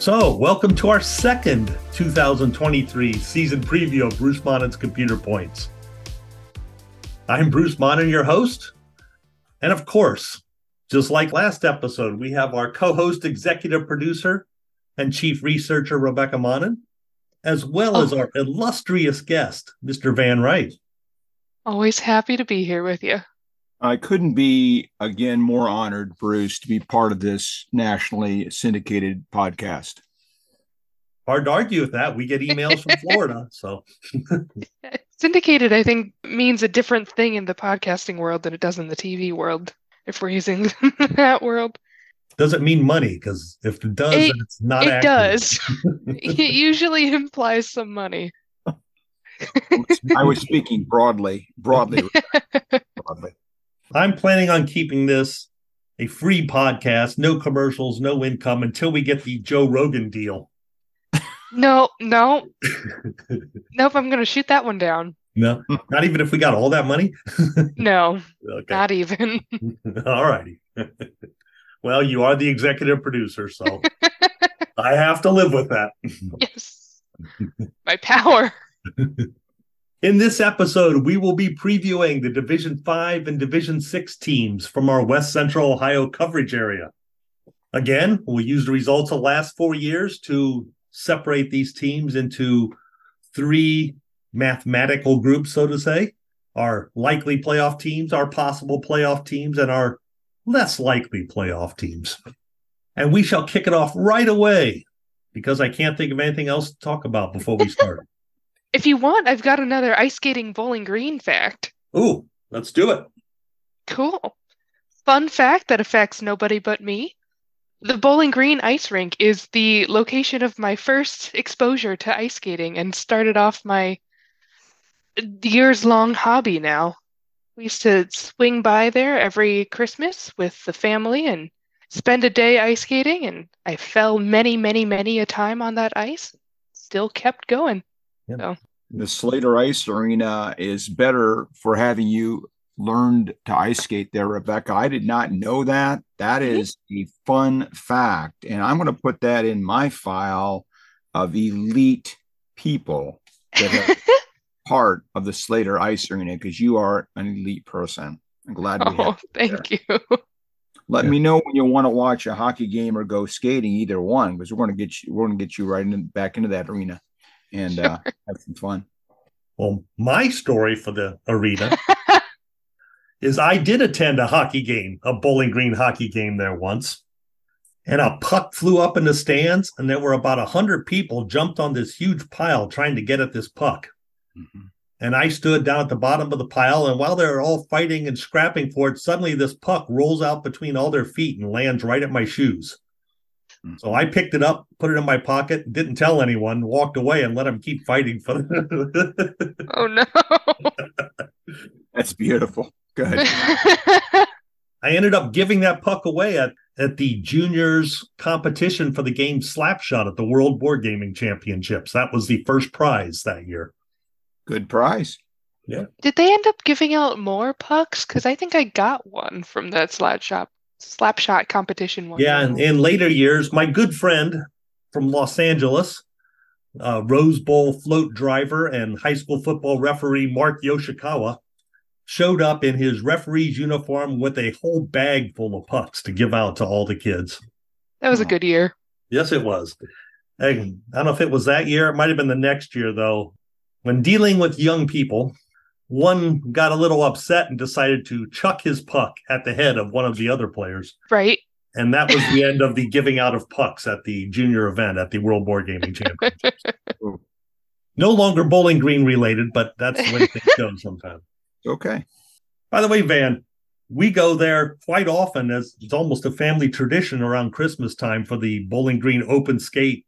So, welcome to our second 2023 season preview of Bruce Monnin's Computer Points. I'm Bruce Monnin, your host. And of course, just like last episode, we have our co host, executive producer, and chief researcher, Rebekah Monnin, as well oh. as our illustrious guest, Mr. Van Wright. Always happy to be here with you. I couldn't be again more honored, Bruce, to be part of this nationally syndicated podcast. Hard to argue with that. We get emails from Florida, so syndicated. I think means a different thing in the podcasting world than it does in the TV world. If we're using that world, does it mean money? Because if it does, it, it's not. It accurate. does. it usually implies some money. I was speaking broadly, broadly, broadly. I'm planning on keeping this a free podcast, no commercials, no income until we get the Joe Rogan deal. No, no. nope, I'm going to shoot that one down. No, not even if we got all that money? no, okay. not even. all righty. well, you are the executive producer, so I have to live with that. yes. My power. In this episode, we will be previewing the Division 5 and Division 6 teams from our West Central Ohio coverage area. Again, we'll use the results of the last four years to separate these teams into three mathematical groups, so to say our likely playoff teams, our possible playoff teams, and our less likely playoff teams. And we shall kick it off right away because I can't think of anything else to talk about before we start. If you want, I've got another ice skating bowling green fact. Ooh, let's do it. Cool. Fun fact that affects nobody but me. The Bowling Green ice rink is the location of my first exposure to ice skating and started off my years long hobby now. We used to swing by there every Christmas with the family and spend a day ice skating, and I fell many, many, many a time on that ice. Still kept going. So. The Slater Ice Arena is better for having you learned to ice skate there, Rebekah. I did not know that. That is mm-hmm. a fun fact. And I'm going to put that in my file of elite people that are part of the Slater Ice Arena because you are an elite person. I'm glad we oh, thank there. you. Let yeah. me know when you want to watch a hockey game or go skating, either one, because we're going to get you. We're going to get you right in, back into that arena and sure. uh, have some fun. Well, my story for the arena is I did attend a hockey game, a Bowling Green hockey game there once. And a puck flew up in the stands, and there were about a hundred people jumped on this huge pile trying to get at this puck. Mm-hmm. And I stood down at the bottom of the pile, and while they're all fighting and scrapping for it, suddenly this puck rolls out between all their feet and lands right at my shoes. So I picked it up, put it in my pocket, didn't tell anyone, walked away, and let them keep fighting for. The- oh no! That's beautiful. Good. I ended up giving that puck away at at the juniors competition for the game Slapshot at the World Board Gaming Championships. That was the first prize that year. Good prize. Yeah. Did they end up giving out more pucks? Because I think I got one from that slap shop slapshot competition one. Yeah, and in later years, my good friend from Los Angeles, uh, Rose Bowl float driver and high school football referee Mark Yoshikawa, showed up in his referee's uniform with a whole bag full of pucks to give out to all the kids. That was a good year. Yes, it was. I don't know if it was that year. It might have been the next year, though. When dealing with young people, one got a little upset and decided to chuck his puck at the head of one of the other players. Right. And that was the end of the giving out of pucks at the junior event at the World Board Gaming Championships. no longer Bowling Green related, but that's the way things go sometimes. Okay. By the way, Van, we go there quite often as it's almost a family tradition around Christmas time for the Bowling Green Open Skate.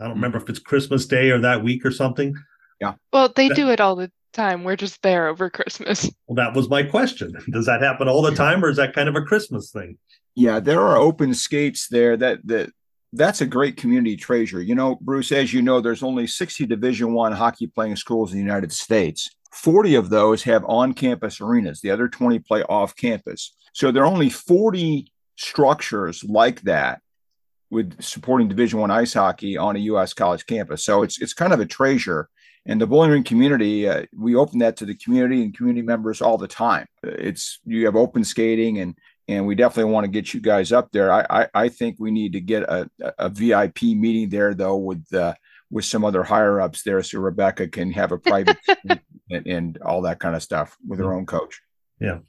I don't mm-hmm. remember if it's Christmas Day or that week or something. Yeah. Well, they that, do it all the time. We're just there over Christmas. Well, that was my question. Does that happen all the time, or is that kind of a Christmas thing? Yeah, there are open skates there. That that that's a great community treasure. You know, Bruce, as you know, there's only 60 Division One hockey playing schools in the United States. 40 of those have on-campus arenas. The other 20 play off campus. So there are only 40 structures like that with supporting Division One ice hockey on a U.S. college campus. So it's it's kind of a treasure. And the Bowling Green community, uh, we open that to the community and community members all the time. It's you have open skating and and we definitely want to get you guys up there. I I, I think we need to get a, a VIP meeting there though with uh, with some other higher ups there, so Rebekah can have a private and, and, all that kind of stuff with her own coach. Yeah.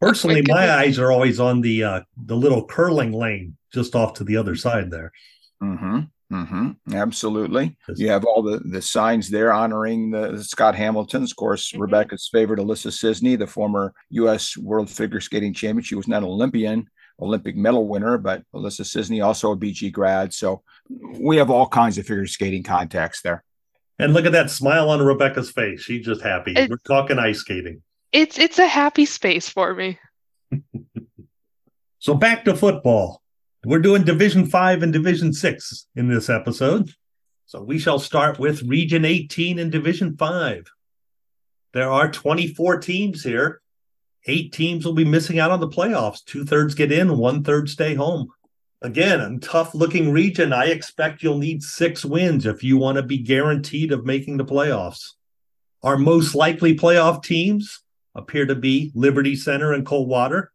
Personally, my, my eyes are always on the uh, the little curling lane just off to the other side there. Mm-hmm. Mm-hmm. Absolutely. You have all the, the signs there honoring the Scott Hamilton's, of course, mm-hmm. Rebekah's favorite, Alissa Czisny, the former U.S. World Figure Skating Champion. She was not an Olympian, Olympic medal winner, but Alissa Czisny also a BG grad. So we have all kinds of figure skating contacts there. And look at that smile on Rebekah's face. She's just happy. It, We're talking ice skating. It's it's a happy space for me. so back to football. We're doing Division 5 and Division 6 in this episode. So we shall start with Region 18 and Division 5. There are 24 teams here. Eight teams will be missing out on the playoffs. Two thirds get in, one third stay home. Again, a tough looking region. I expect you'll need six wins if you want to be guaranteed of making the playoffs. Our most likely playoff teams appear to be Liberty Center and Coldwater.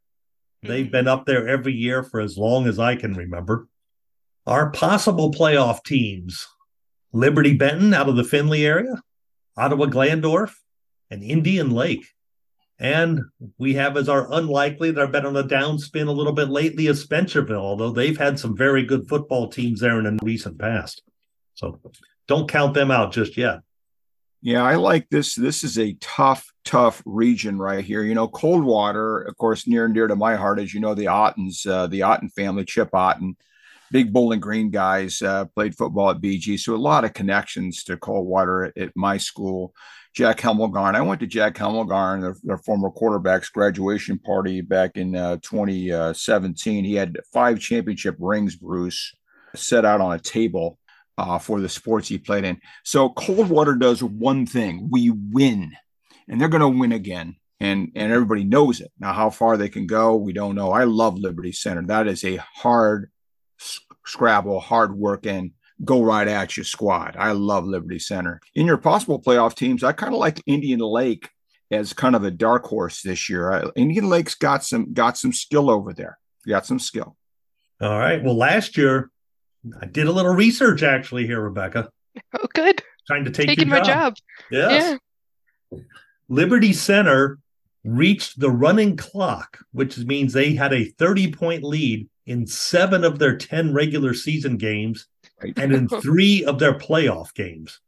They've been up there every year for as long as I can remember. Our possible playoff teams Liberty Benton out of the Findlay area, Ottawa Glandorf, and Indian Lake. And we have as our unlikely that are been on a downspin a little bit lately is Spencerville, although they've had some very good football teams there in the recent past. So don't count them out just yet. Yeah, I like this. This is a tough, tough region right here. You know, Coldwater, of course, near and dear to my heart, as you know, the Ottens, uh, the Otten family, Chip Otten, big Bowling Green guys, uh, played football at BG. So a lot of connections to Coldwater at, at my school. Jack Hemmelgarn. I went to Jack Hemmelgarn, their, their former quarterback's graduation party back in uh, 2017. He had five championship rings, Bruce, set out on a table uh, for the sports he played in. So Coldwater does one thing: we win, and they're going to win again, and and everybody knows it. Now, how far they can go, we don't know. I love Liberty Center. That is a hard scrabble, hard working, go right at you squad. I love Liberty Center. In your possible playoff teams, I kind of like Indian Lake as kind of a dark horse this year. Indian Lake's got some got some skill over there. Got some skill. All right. Well, last year I did a little research actually here, Rebekah. Oh, good. Trying to take Taking my job. Yes. Yeah. Liberty Center reached the running clock, which means they had a 30 point lead in seven of their 10 regular season games right. and in three of their playoff games.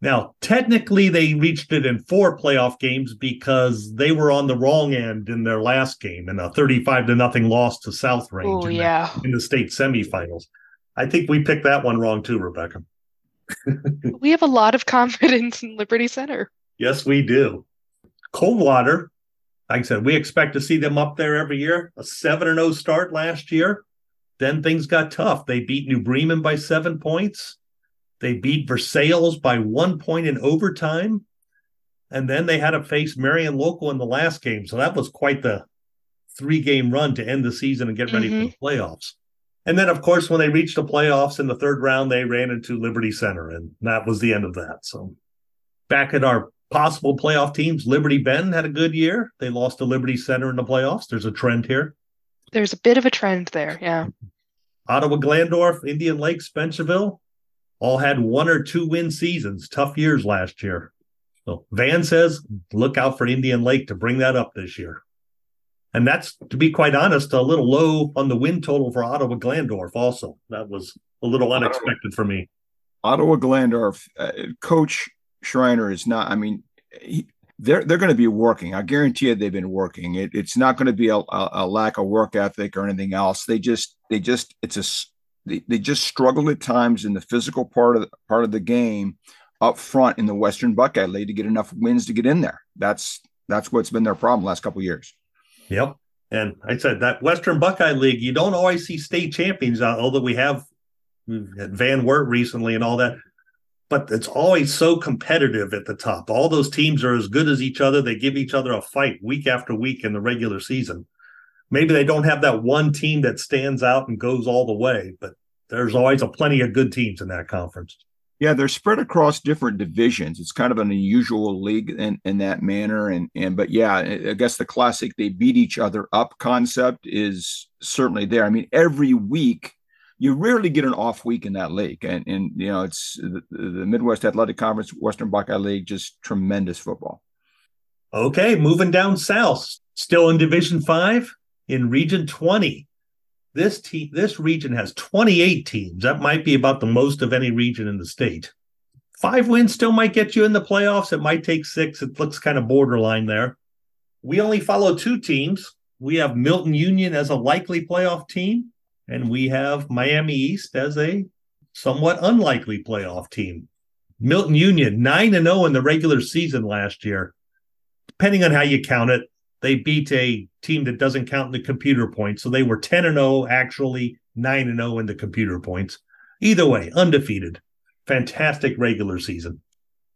Now, technically, they reached it in four playoff games because they were on the wrong end in their last game in a 35 to nothing loss to South Range Ooh, in, yeah. the, in the state semifinals. I think we picked that one wrong too, Rebekah. we have a lot of confidence in Liberty Center. Yes, we do. Coldwater, like I said, we expect to see them up there every year. A 7 0 start last year. Then things got tough. They beat New Bremen by seven points. They beat Versailles by one point in overtime. And then they had to face Marion Local in the last game. So that was quite the three game run to end the season and get ready mm-hmm. for the playoffs. And then, of course, when they reached the playoffs in the third round, they ran into Liberty Center, and that was the end of that. So, back at our possible playoff teams, Liberty Benton had a good year. They lost to Liberty Center in the playoffs. There's a trend here. There's a bit of a trend there, yeah. Ottawa Glandorf, Indian Lake, Spencerville all had one or two win seasons. Tough years last year. So Van says, look out for Indian Lake to bring that up this year. And that's, to be quite honest, a little low on the win total for Ottawa Glandorf, also. That was a little unexpected for me. Ottawa Glandorf, uh, Coach Schreiner is not, I mean, he, they're they're going to be working. I guarantee you, they've been working. It, it's not going to be a, a, a, lack of work ethic or anything else. They just they just it's a they, they just struggled at times in the physical part of the, part of the game up front in the Western Buckeye League to get enough wins to get in there. That's that's what's been their problem the last couple years. Yep. And I said that Western Buckeye League, you don't always see state champions, uh, although we have Van Wert recently and all that. But it's always so competitive at the top. All those teams are as good as each other. They give each other a fight week after week in the regular season. Maybe they don't have that one team that stands out and goes all the way, but there's always a plenty of good teams in that conference. Yeah, they're spread across different divisions. It's kind of an unusual league in, in that manner. And and but yeah, I guess the classic they beat each other up concept is certainly there. I mean, every week you rarely get an off week in that league. And and you know, it's the, the Midwest Athletic Conference, Western Buckeye League, just tremendous football. Okay, moving down south, still in Division Five in Region 20 this team this region has 28 teams. That might be about the most of any region in the state. Five wins still might get you in the playoffs. It might take six. It looks kind of borderline there. We only follow two teams. We have milton union as a likely playoff team and we have miami east as a somewhat unlikely playoff team. Milton union 9 and 0 in the regular season last year depending on how you count it they beat a team that doesn't count in the computer points. So they were 10 and 0, actually 9 and 0 in the computer points. Either way, undefeated. Fantastic regular season.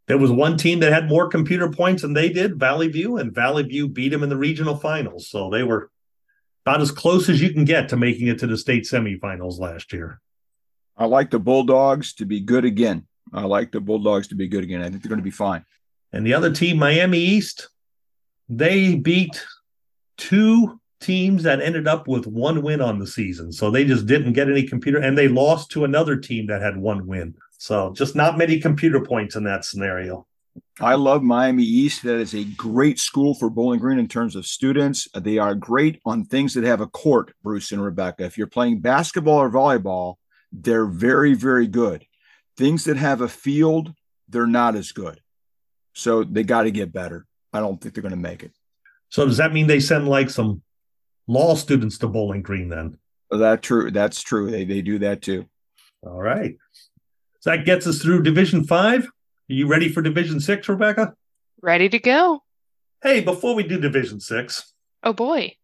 There was one team that had more computer points than they did, Valley View, and Valley View beat them in the regional finals. So they were about as close as you can get to making it to the state semifinals last year. I like the Bulldogs to be good again. I like the Bulldogs to be good again. I think they're going to be fine. And the other team, Miami East, they beat two teams that ended up with one win on the season. So they just didn't get any computer and they lost to another team that had one win. So just not many computer points in that scenario. I love Miami East. That is a great school for Bowling Green in terms of students. They are great on things that have a court, Bruce and Rebecca. If you're playing basketball or volleyball, they're very, very good. Things that have a field, they're not as good. So they got to get better. I don't think they're going to make it. So does that mean they send like some law students to Bowling Green then? That true. That's true. They they do that too. All right. So that gets us through Division Five. Are you ready for Division Six, Rebekah? Ready to go. Hey, before we do Division Six. Oh boy.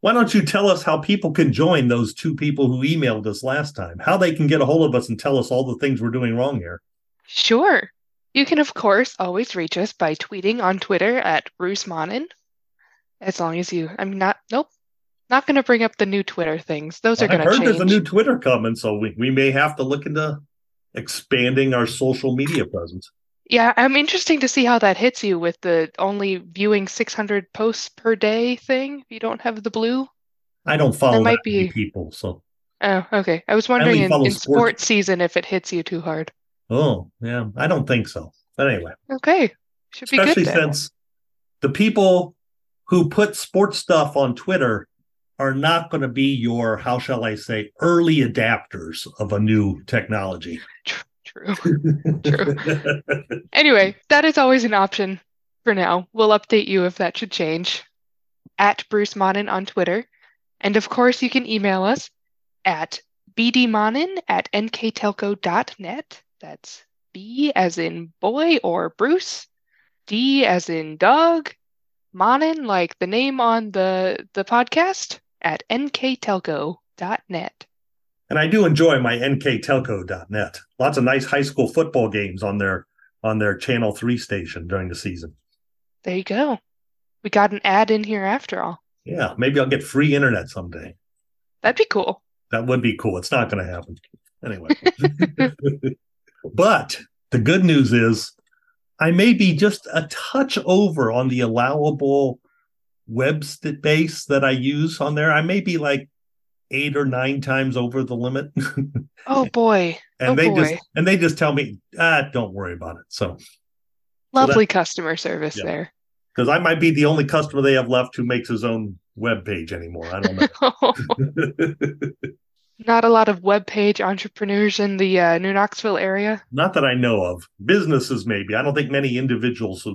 Why don't you tell us how people can join those two people who emailed us last time? How they can get a hold of us and tell us all the things we're doing wrong here? Sure. You can, of course, always reach us by tweeting on Twitter at Bruce Monnin. As long as you, I'm not, nope, not going to bring up the new Twitter things. Those are going to change. I heard there's a new Twitter coming, so we, we may have to look into expanding our social media presence. Yeah, I'm interesting to see how that hits you with the only viewing 600 posts per day thing. If you don't have the blue, I don't follow there might be people, so. Oh, okay. I was wondering I in, in sports. sports season if it hits you too hard. Oh, yeah. I don't think so. But anyway. Okay. Should be Especially good since the people who put sports stuff on Twitter are not going to be your, how shall I say, early adapters of a new technology. True. True. anyway, that is always an option for now. We'll update you if that should change. At Bruce Monnin on Twitter. And of course, you can email us at bdmonnin at nktelco.net. That's B as in boy or Bruce, D as in Doug, Monnin, like the name on the, the podcast, at nktelco.net. And I do enjoy my nktelco.net. Lots of nice high school football games on their on their Channel 3 station during the season. There you go. We got an ad in here after all. Yeah, maybe I'll get free internet someday. That'd be cool. That would be cool. It's not going to happen. Anyway. But the good news is I may be just a touch over on the allowable web base that I use on there. I may be like eight or nine times over the limit. oh boy. and oh they boy. just and they just tell me, ah, don't worry about it. So lovely so that, customer service yeah. there. Because I might be the only customer they have left who makes his own web page anymore. I don't know. Not a lot of web page entrepreneurs in the uh, New Knoxville area. Not that I know of. Businesses, maybe. I don't think many individuals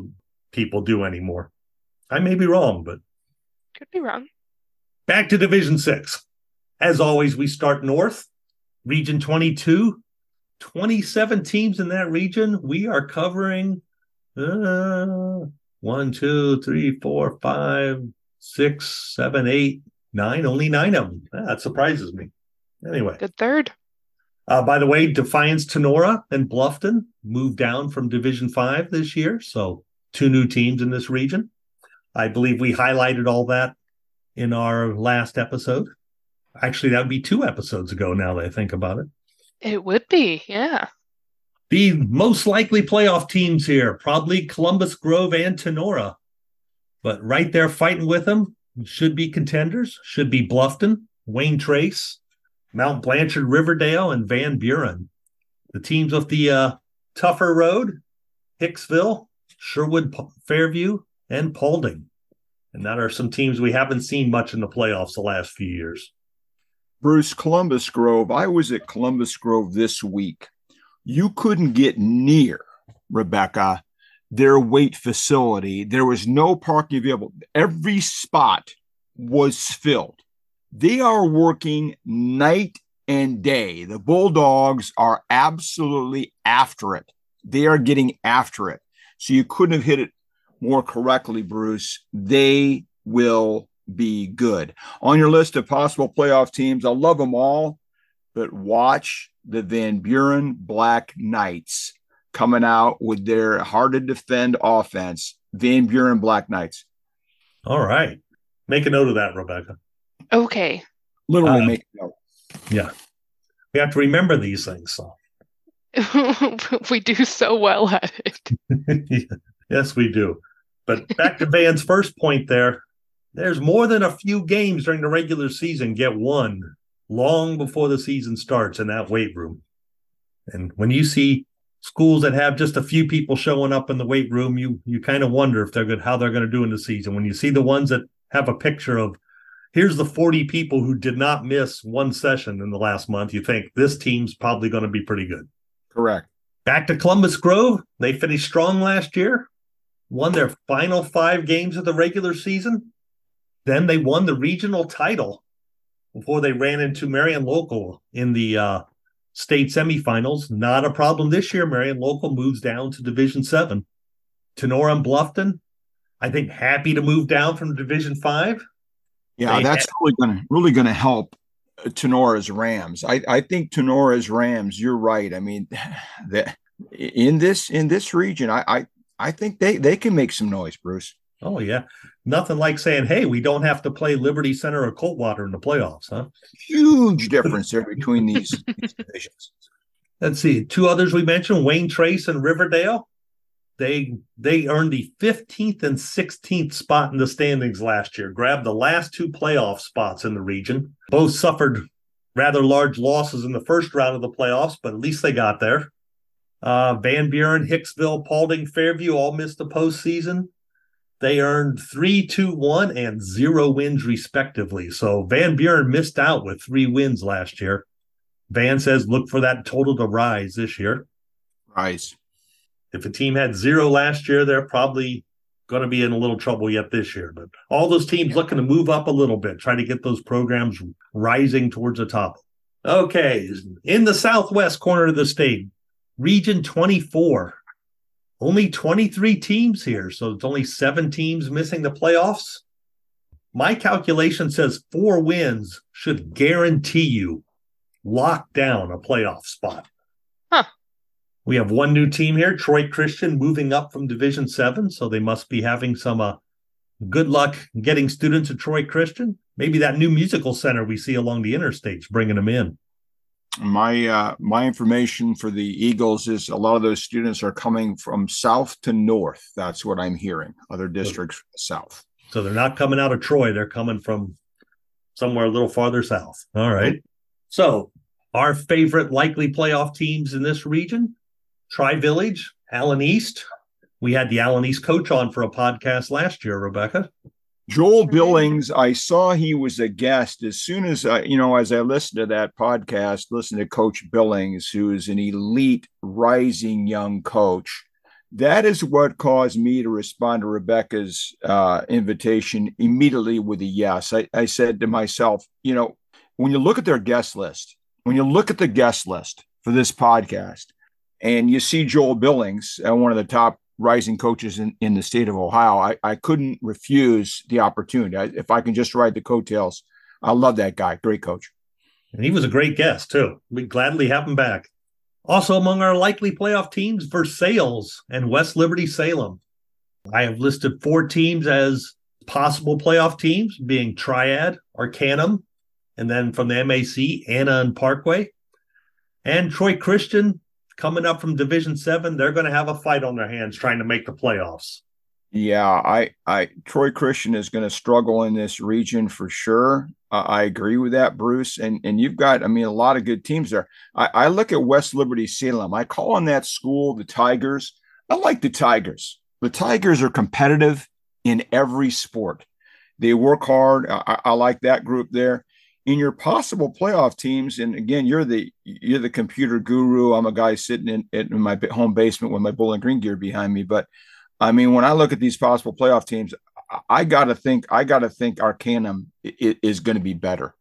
people do anymore. I may be wrong, but could be wrong. Back to Division Six. As always, we start north, Region 22. 27 teams in that region. We are covering uh, one, two, three, four, five, six, seven, eight, nine. Only nine of them. That surprises me. Anyway, good third. Uh, by the way, Defiance Tinora and Bluffton moved down from Division Five this year, so two new teams in this region. I believe we highlighted all that in our last episode. Actually, that would be two episodes ago. Now that I think about it. It would be, yeah. The most likely playoff teams here, probably Columbus Grove and Tinora, But right there fighting with them should be contenders, should be Bluffton, Wayne Trace, Mount Blanchard, Riverdale, and Van Buren. The teams with the uh, tougher road, Hicksville, Sherwood Fairview, and Paulding. And that are some teams we haven't seen much in the playoffs the last few years. Bruce, Columbus Grove. I was at Columbus Grove this week. You couldn't get near, Rebekah, their weight facility. There was no parking available. Every spot was filled. They are working night and day. The Bulldogs are absolutely after it. They are getting after it. So you couldn't have hit it more correctly, Bruce. They will be good. On your list of possible playoff teams, I love them all, but watch the Van Buren Black Knights coming out with their hard to defend offense. Van Buren Black Knights. All right. Make a note of that, Rebekah. Okay. Literally uh, make a note. Yeah. We have to remember these things. So. we do so well at it. yes, we do. But back to Van's first point there, there's more than a few games during the regular season get won long before the season starts in that weight room. And when you see schools that have just a few people showing up in the weight room, you you kind of wonder if they're good how they're going to do in the season. When you see the ones that have a picture of here's the 40 people who did not miss one session in the last month, you think this team's probably going to be pretty good. Correct. Back to Columbus Grove, they finished strong last year won their final five games of the regular season. Then they won the regional title before they ran into Marion Local in the uh, state semifinals. Not a problem this year. Marion Local moves down to Division Seven. Tinora and Bluffton, I think, happy to move down from Division Five. Yeah, they that's had- really going to really going to help uh, Tinora's Rams. I, I think Tinora's Rams. You're right. I mean, that in this in this region, I, I I think they they can make some noise, Bruce. Oh yeah, nothing like saying, "Hey, we don't have to play Liberty Center or Coldwater in the playoffs," huh? Huge difference there between these, these divisions. Let's see, two others we mentioned: Wayne Trace and Riverdale. They they earned the 15th and 16th spot in the standings last year. Grabbed the last two playoff spots in the region. Both suffered rather large losses in the first round of the playoffs, but at least they got there. Uh, Van Buren, Hicksville, Paulding, Fairview all missed the postseason. They earned three, two, one, and zero wins respectively. So Van Buren missed out with three wins last year. Van says look for that total to rise this year. Rise. If a team had zero last year, they're probably going to be in a little trouble yet this year. But all those teams looking to move up a little bit, try to get those programs rising towards the top. Okay, in the southwest corner of the state, Region 24. Only 23 teams here, so it's only seven teams missing the playoffs. My calculation says four wins should guarantee you lock down a playoff spot. We have one new team here, Troy Christian, moving up from Division Seven, so they must be having some uh, good luck getting students at Troy Christian. Maybe that new musical center we see along the interstates bringing them in my uh, my information for the Eagles is a lot of those students are coming from south to north. That's what I'm hearing. Other districts south. So they're not coming out of Troy. They're coming from somewhere a little farther south. All right. So our favorite likely playoff teams in this region: Tri Village, Allen East. We had the Allen East coach on for a podcast last year, Rebekah. Joel Billings, I saw he was a guest as soon as I, you know, as I listened to that podcast, listened to Coach Billings, who is an elite rising young coach. That is what caused me to respond to Rebekah's uh, invitation immediately with a yes. I, I said to myself, you know, when you look at their guest list, when you look at the guest list for this podcast, and you see Joel Billings, uh, one of the top rising coaches in, in the state of Ohio, I, I couldn't refuse the opportunity. I, if I can just ride the coattails, I love that guy. Great coach. And he was a great guest, too. We'd gladly have him back. Also, among our likely playoff teams, Versailles and West Liberty Salem. I have listed four teams as possible playoff teams, being Triad, Arcanum, and then from the MAC, Anna and Parkway. And Troy Christian coming up from Division Seven, they're going to have a fight on their hands trying to make the playoffs. Yeah, I, I, Troy Christian is going to struggle in this region for sure. Uh, I agree with that, Bruce. And and you've got, I mean, a lot of good teams there. I, I look at West Liberty Salem. I call on that school the Tigers. I like the Tigers. The Tigers are competitive in every sport. They work hard. I, I like that group there. In your possible playoff teams, and again, you're the you're the computer guru. I'm a guy sitting in, in my home basement with my Bowling Green gear behind me, but I mean, when I look at these possible playoff teams, I got to think I got to think Arcanum is going to be better.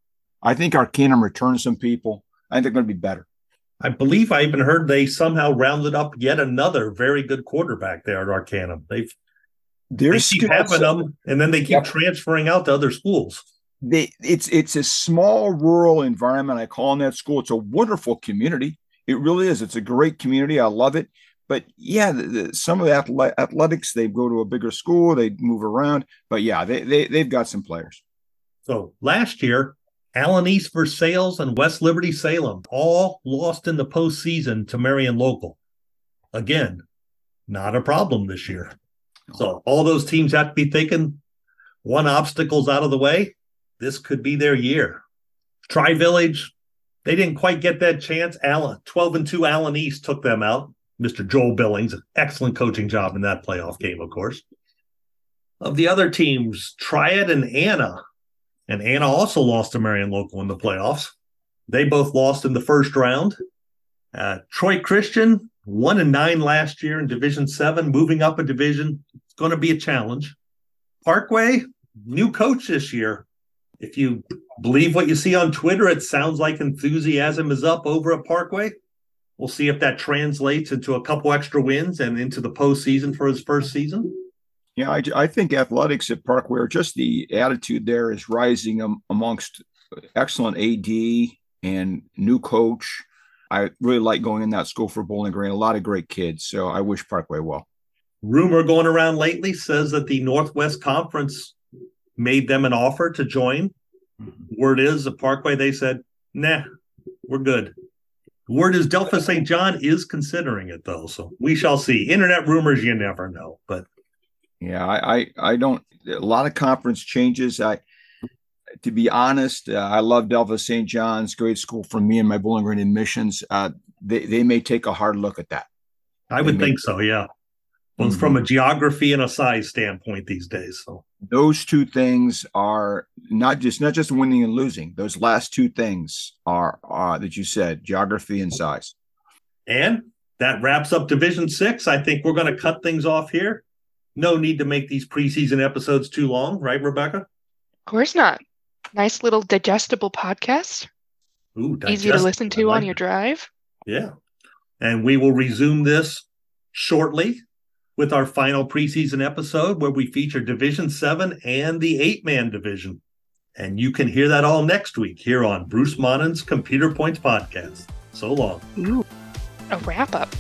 I think Arcanum returns some people. I think they're going to be better. I believe I even heard they somehow rounded up yet another very good quarterback there at Arcanum. They've they're keep having them, and then they keep yep. transferring out to other schools. They it's it's a small rural environment. I call in that school. It's a wonderful community. It really is. It's a great community. I love it but yeah, the, the, some of the athletics they go to a bigger school, they move around. But yeah, they, they they've got some players. So last year, Allen East Versailles and West Liberty Salem all lost in the postseason to Marion Local. Again, not a problem this year. So all those teams have to be thinking one obstacle's out of the way. This could be their year. Tri Village, they didn't quite get that chance. Allen, 12 and 2 Allen East took them out. Mr. Joel Billings. Excellent coaching job in that playoff game, of course. Of the other teams, Triad and Anna. And Anna also lost to Marion Local in the playoffs. They both lost in the first round. Uh, Troy Christian, one and nine last year in Division Seven, moving up a division. It's going to be a challenge. Parkway, new coach this year. If you believe what you see on Twitter, it sounds like enthusiasm is up over at Parkway. We'll see if that translates into a couple extra wins and into the postseason for his first season. Yeah, I, I think athletics at Parkway, just the attitude there is rising um, amongst excellent AD and new coach. I really like going in that school for Bowling Green. A lot of great kids. So I wish Parkway well. Rumor going around lately says that the Northwest Conference made them an offer to join. Mm-hmm. Word is the Parkway, they said, nah, we're good. Word is Delphos St. John is considering it though, so we shall see. Internet rumors, you never know, but yeah, I I, I don't. A lot of conference changes. I to be honest, uh, I love Delphos St. John's, great school for me and my Bowling Green admissions. Uh, they they may take a hard look at that. I would think so. Yeah mm-hmm. from a geography and a size standpoint these days. So those two things are not just not just winning and losing. Those last two things are uh, that you said, geography and size. And that wraps up Division Six. I think we're going to cut things off here. No need to make these preseason episodes too long, right, Rebekah? Of course not. Nice little digestible podcast. Ooh, Easy to listen to like on your drive. Yeah. And we will resume this shortly with our final preseason episode where we feature Division 7 and the eight man division. And you can hear that all next week here on Bruce Monnin's Computer Points Podcast. So long. Ooh, a wrap up.